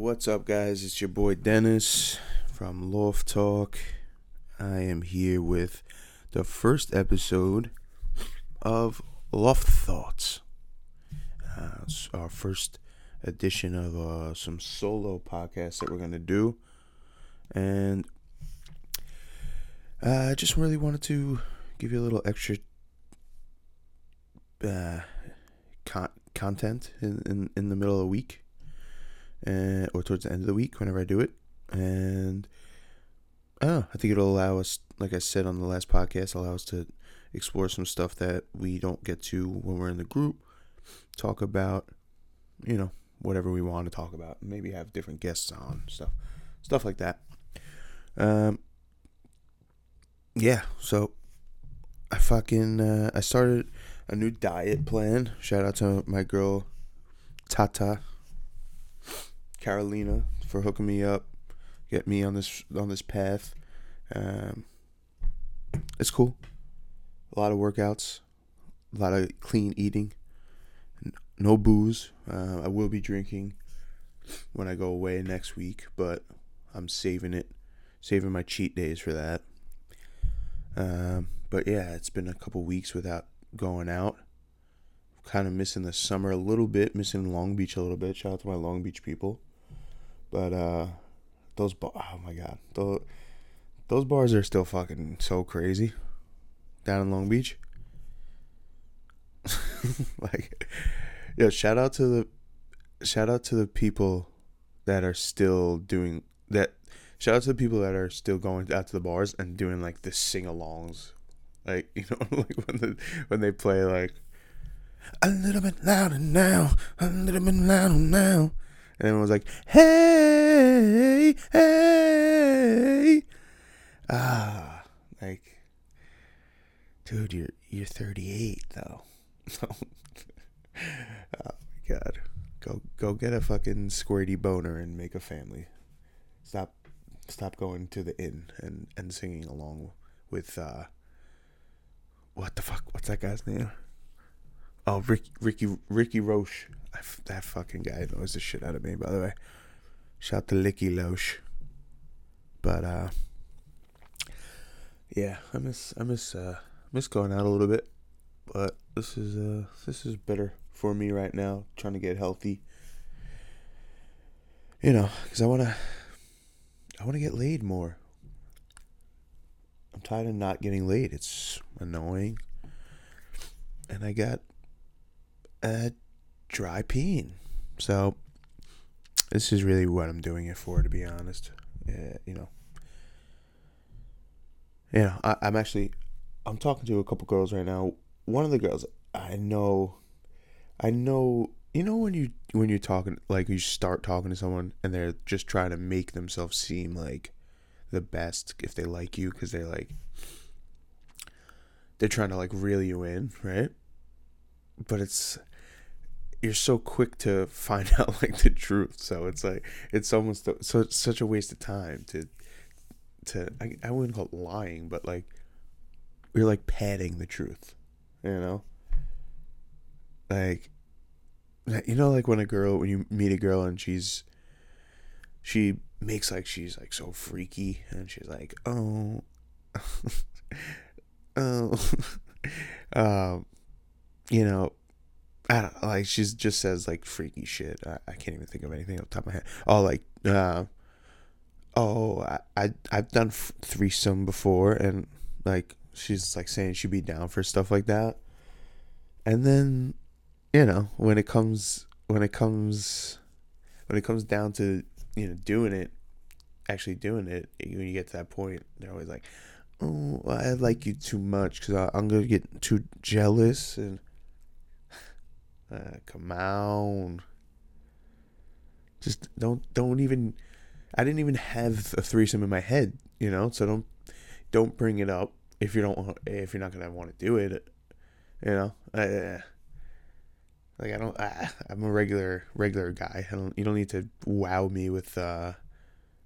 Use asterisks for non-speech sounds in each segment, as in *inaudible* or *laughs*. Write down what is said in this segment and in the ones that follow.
What's up, guys? It's your boy Dennis from Loft Talk. I am here with the first episode of Loft Thoughts. Uh, our first edition of uh, some solo podcasts that we're going to do. And uh, I just really wanted to give you a little extra uh, con- content in, in, in the middle of the week and or towards the end of the week whenever I do it. And I I think it'll allow us, like I said on the last podcast, allow us to explore some stuff that we don't get to when we're in the group. Talk about, you know, whatever we want to talk about. Maybe have different guests on stuff, stuff like that. Um, yeah. So I fucking uh, I started a new diet plan. Shout out to my girl Tata Carolina for hooking me up, get me on this on this path. Um, it's cool. A lot of workouts, a lot of clean eating, no booze. Uh, I will be drinking when I go away next week, but I'm saving it, saving my cheat days for that. Um, but yeah, it's been a couple weeks without going out. Kind of missing the summer a little bit, missing Long Beach a little bit. Shout out to my Long Beach people. But uh, those bar- oh my god, those those bars are still fucking so crazy down in Long Beach. *laughs* like, yo, shout out to the shout out to the people that are still doing that. Shout out to the people that are still going out to the bars and doing like the sing-alongs, like *laughs* you know, like when the when they play like a little bit louder now, a little bit louder now and everyone was like, "Hey, hey!" Ah, like, dude, you're you're 38 though. *laughs* oh my god, go go get a fucking squirty boner and make a family. Stop, stop going to the inn and and singing along with uh. What the fuck? What's that guy's name? Oh, Ricky Ricky Ricky Roche that fucking guy knows the shit out of me, by the way. Shout to Licky Loche. But uh yeah, I miss I miss uh miss going out a little bit. But this is uh this is better for me right now, trying to get healthy. You know, cuz I want to I want to get laid more. I'm tired of not getting laid. It's annoying. And I got a dry peeing. So this is really what I'm doing it for, to be honest. Uh, you know, you know, I, I'm actually, I'm talking to a couple girls right now. One of the girls, I know, I know, you know when you when you're talking, like you start talking to someone and they're just trying to make themselves seem like the best if they like you because they're like they're trying to like reel you in, right? But it's you're so quick to find *laughs* out like the truth. So it's like it's almost so it's such a waste of time to to I, I wouldn't call it lying, but like you're like padding the truth, you know. Like you know, like when a girl when you meet a girl and she's she makes like she's like so freaky and she's like oh *laughs* oh *laughs* um you know I don't like she just says like freaky shit. I, I can't even think of anything off the top of my head. Oh, like uh, oh, I, I I've done threesome before, and like she's like saying she'd be down for stuff like that. And then, you know, when it comes when it comes when it comes down to you know doing it, actually doing it, when you get to that point, they're always like, "Oh, I like you too much because I'm gonna get too jealous and." Uh, come on. Just don't don't even. I didn't even have a threesome in my head, you know. So don't don't bring it up if you don't want, if you're not gonna want to do it. You know, uh, like I don't. Uh, I'm a regular regular guy. I don't. You don't need to wow me with uh,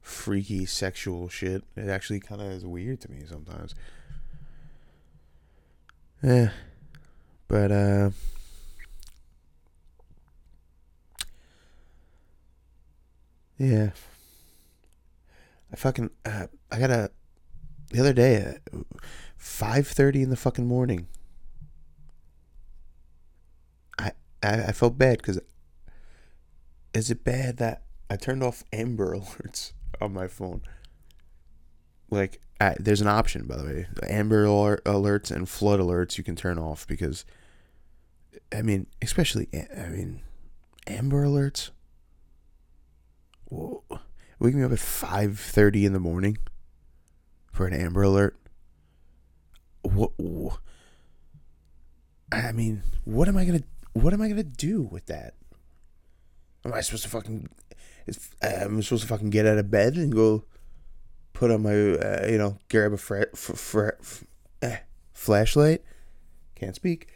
freaky sexual shit. It actually kind of is weird to me sometimes. Yeah, but uh. Yeah. I fucking uh, I got a the other day at 5:30 in the fucking morning. I I, I felt bad cuz is it bad that I turned off Amber *laughs* alerts on my phone? Like I, there's an option by the way. Amber alerts and flood alerts you can turn off because I mean, especially I mean Amber alerts Whoa. waking me up at 5.30 in the morning for an amber alert? What, i mean what am i gonna what am i gonna do with that? Am i supposed to fucking am i supposed to fucking get out of bed and go put on my uh, you know grab a f- f- eh, flashlight? Can't speak.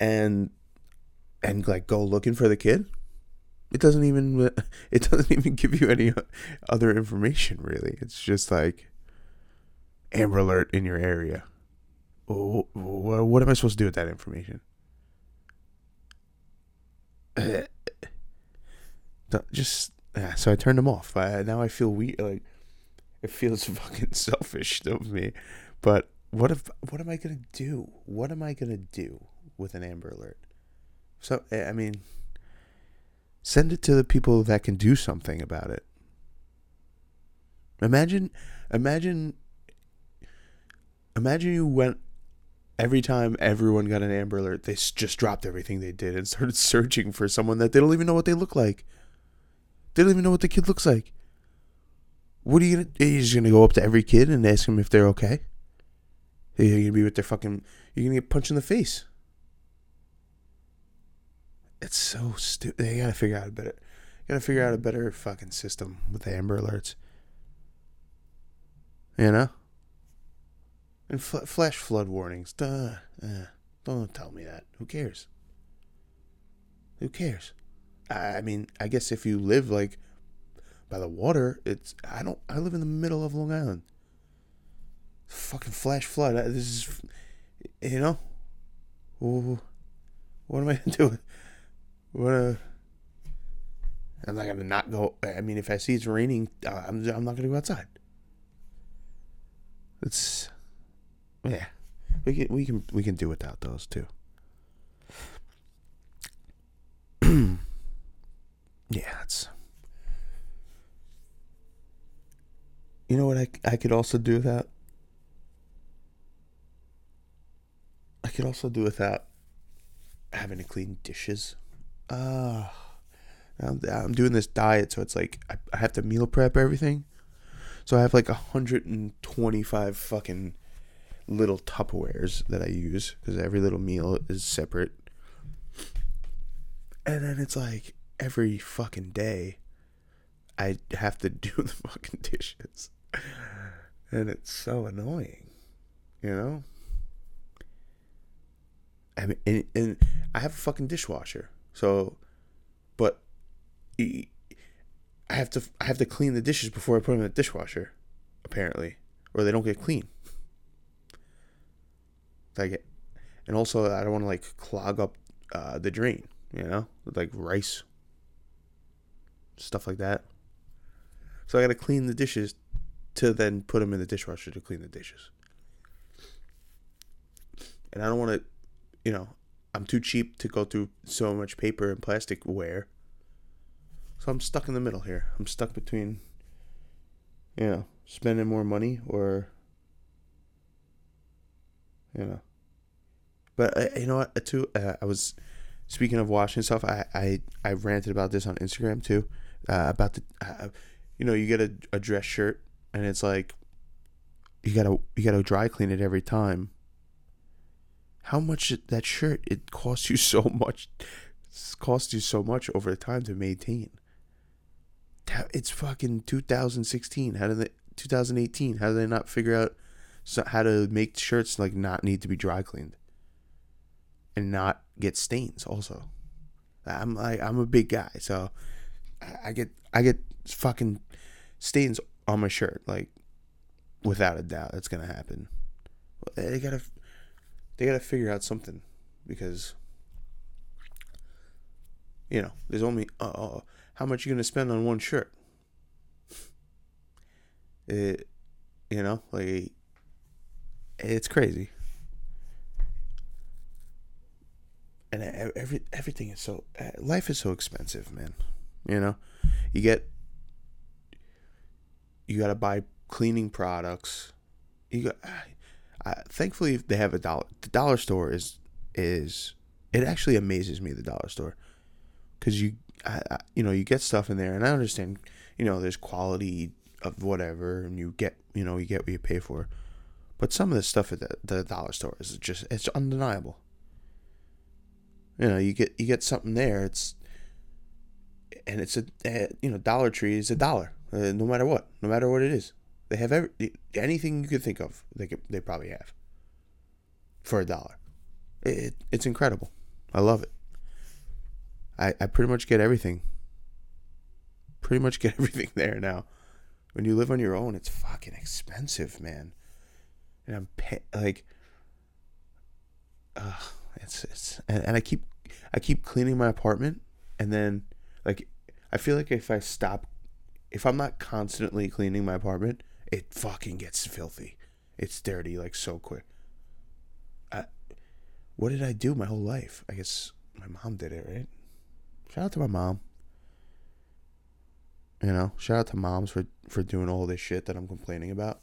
And and like go looking for the kid it doesn't even *laughs* it doesn't even give you any other information really. It's just like Amber Alert in your area. What am I supposed to do with that information? Uh, just so I turned them off. I, now I feel weird. Like it feels *laughs* fucking selfish of me. But what if? What am I gonna do? What am I gonna do with an Amber Alert? So I mean Send it to the people that can do something about it. Imagine, imagine, imagine you went every time everyone got an Amber Alert, they just dropped everything they did and *laughs* started searching for someone that they don't even know what they look like. They don't even know what the kid looks like. What are you gonna? Are you just gonna go up to every kid and ask them if they're okay? You're gonna be with their fucking? You're gonna get punched in the face. It's so stupid. They gotta figure out a better. Gotta figure out a better fucking system with the Amber Alerts. You know. And fl- flash flood warnings. Duh. Uh, don't tell me that. Who cares? Who cares? I mean, I guess if you live like by the water, it's I don't. I live in the middle of Long Island. Fucking flash flood. This is, you know. Ooh, what am I gonna do? A. I'm not gonna not go. I mean, if I see it's raining, uh, I'm I'm not gonna go outside. It's, yeah, we can we can we can do without those too. *clears throat* yeah, it's. You know what I I could also do without. I could also do without having to clean dishes uh, I'm, I'm doing this diet, so it's like I, I have to meal prep everything. So I have like 125 fucking little Tupperwares that I use because every little meal is separate. And then it's like every fucking day I have to do the *laughs* fucking dishes. And it's so annoying, you know? I mean, and, and I have a fucking dishwasher. So, but I have to I have to clean the dishes before I put them in the dishwasher, apparently, or they don't get clean. Like, and also I don't want to like clog up uh, the drain, you know, with like rice, stuff like that. So I got to clean the dishes to then put them in the dishwasher to clean the dishes. And I don't want to, you know, I'm too cheap to go through so much paper and plastic wear. So I'm stuck in the middle here. I'm stuck between, you know, spending more money or, you know. But uh, you know what? Too, uh, I was speaking of washing stuff. I I I ranted about this on Instagram too. Uh, about the, uh, you know, you get a, a dress shirt and it's like, you gotta you gotta dry clean it every time how much that shirt it costs you *laughs* so much costs you so much over time to maintain. It's fucking 2016 how did they 2018 how did they not figure out how to make shirts like not need to be dry cleaned? And not get stains also. I'm like i'm a big guy so i get i get fucking stains on my shirt like without a doubt that's gonna happen. They gotta they got to figure out something because you know there's only uh, uh how much you're gonna spend on one shirt It, you know, like it's crazy. And every everything is so life is so expensive, man. You know, you get you got to buy cleaning products. You got. Thankfully, they have a dollar. The dollar store is is it actually amazes me the dollar store because you I, I, you know you get stuff in there and I understand you know there's quality of whatever and you get you know you get what you pay for, but some of the stuff at the, the dollar store is just it's undeniable. You know you get you get something there it's and it's a, a you know Dollar Tree is a dollar uh, no matter what, no matter what it is. They have every, anything you could think of. They could, they probably have for a dollar. It, it's incredible. I love it. I, I pretty much get everything. Pretty much get *laughs* everything there now. When you live on your own, it's fucking expensive, man. And I'm pay, like, uh, it's it's and, and I keep I keep cleaning my apartment, and then like I feel like if I stop if I'm not constantly cleaning my apartment, it fucking gets filthy. It's dirty like so quick. I, what did I do my whole life? I guess my mom did it, right? Shout out to my mom. You know, shout out to moms for for doing all this shit that I'm complaining about.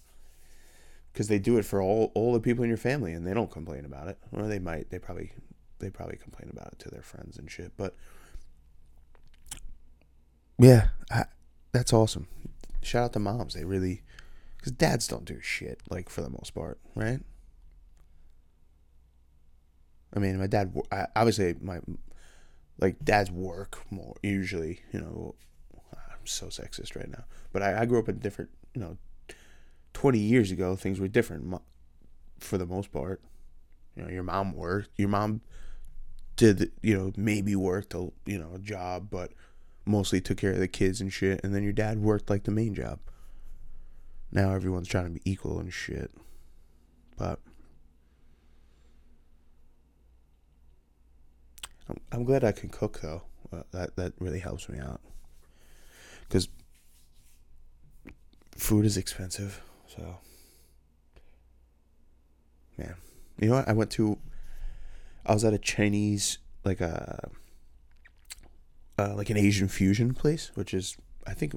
Because they do it for all all the people in your family, and they don't complain about it. Or they might. They probably they probably complain about it to their friends and shit. But yeah, I, that's awesome. Shout out to moms. They really, because dads don't do shit, like, for the most part, right? I mean, my dad, obviously, my, like, dads work more, usually, you know. I'm so sexist right now. But I, I grew up in different, you know, 20 years ago, things were different for the most part. You know, your mom worked. Your mom did, you know, maybe worked a, you know, a job, but mostly took care of the kids and shit, and then your dad worked like the main job. Now everyone's trying to be equal and shit. But I'm, I'm glad I can cook though. Uh, that that really helps me out. Cuz food is expensive, so man. You know what? I went to I was at a Chinese like a uh, like an Asian fusion place, which is I think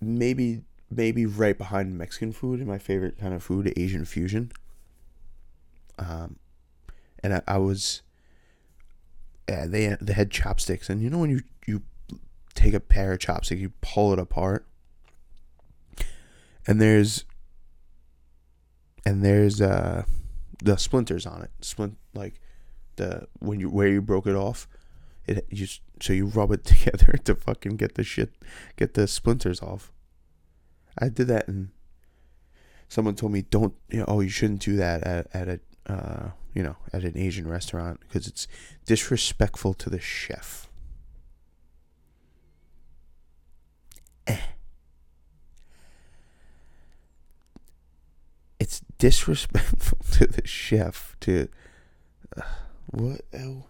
maybe maybe right behind Mexican food and my favorite kind of food, Asian fusion. Um, and I, I was, yeah, they they had chopsticks, and you know when you you take a pair of chopsticks, you pull it apart, and there's and there's uh the splinters on it, splint like the when you where you broke it off it you so you rub it *laughs* together to fucking get the shit get the splinters off. I did that and someone told me don't you know oh you shouldn't do that at at a uh, you know at an Asian restaurant because it's disrespectful to the chef. Eh. It's disrespectful *laughs* to the chef to uh, what oh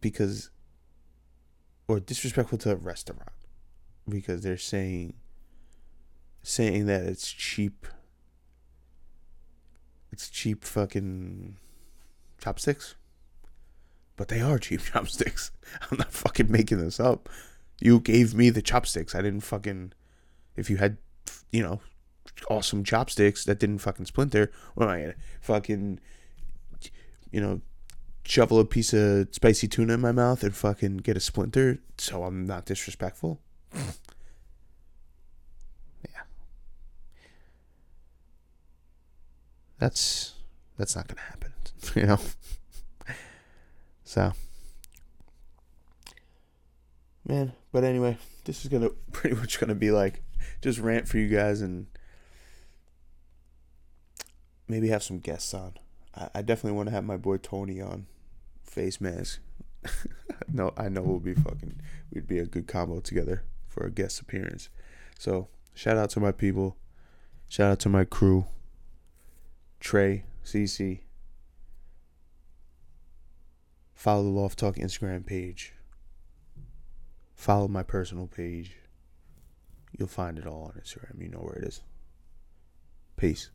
because or disrespectful to a restaurant because they're saying saying that it's cheap. It's cheap fucking chopsticks. But they are cheap *laughs* chopsticks. I'm not fucking making this up. You gave me the chopsticks. I didn't fucking if you had you know awesome chopsticks that didn't fucking splinter what am i gonna fucking you know shovel a piece of spicy tuna in my mouth and fucking get a splinter? So I'm not disrespectful. Yeah. That's that's not gonna happen. *laughs* You know? so Man, but anyway, this is gonna *laughs* pretty much gonna be like just rant for you guys and maybe have some guests on. I, I definitely want to have my boy Tony on face mask. *laughs* no, I know we'll be fucking. We'd be a good combo together for a guest appearance. So shout out to my people. Shout out to my crew. Trey, CC. Follow the Loft Talk Instagram page. Follow my personal page. You'll find it all on Instagram. You know where it is. Peace.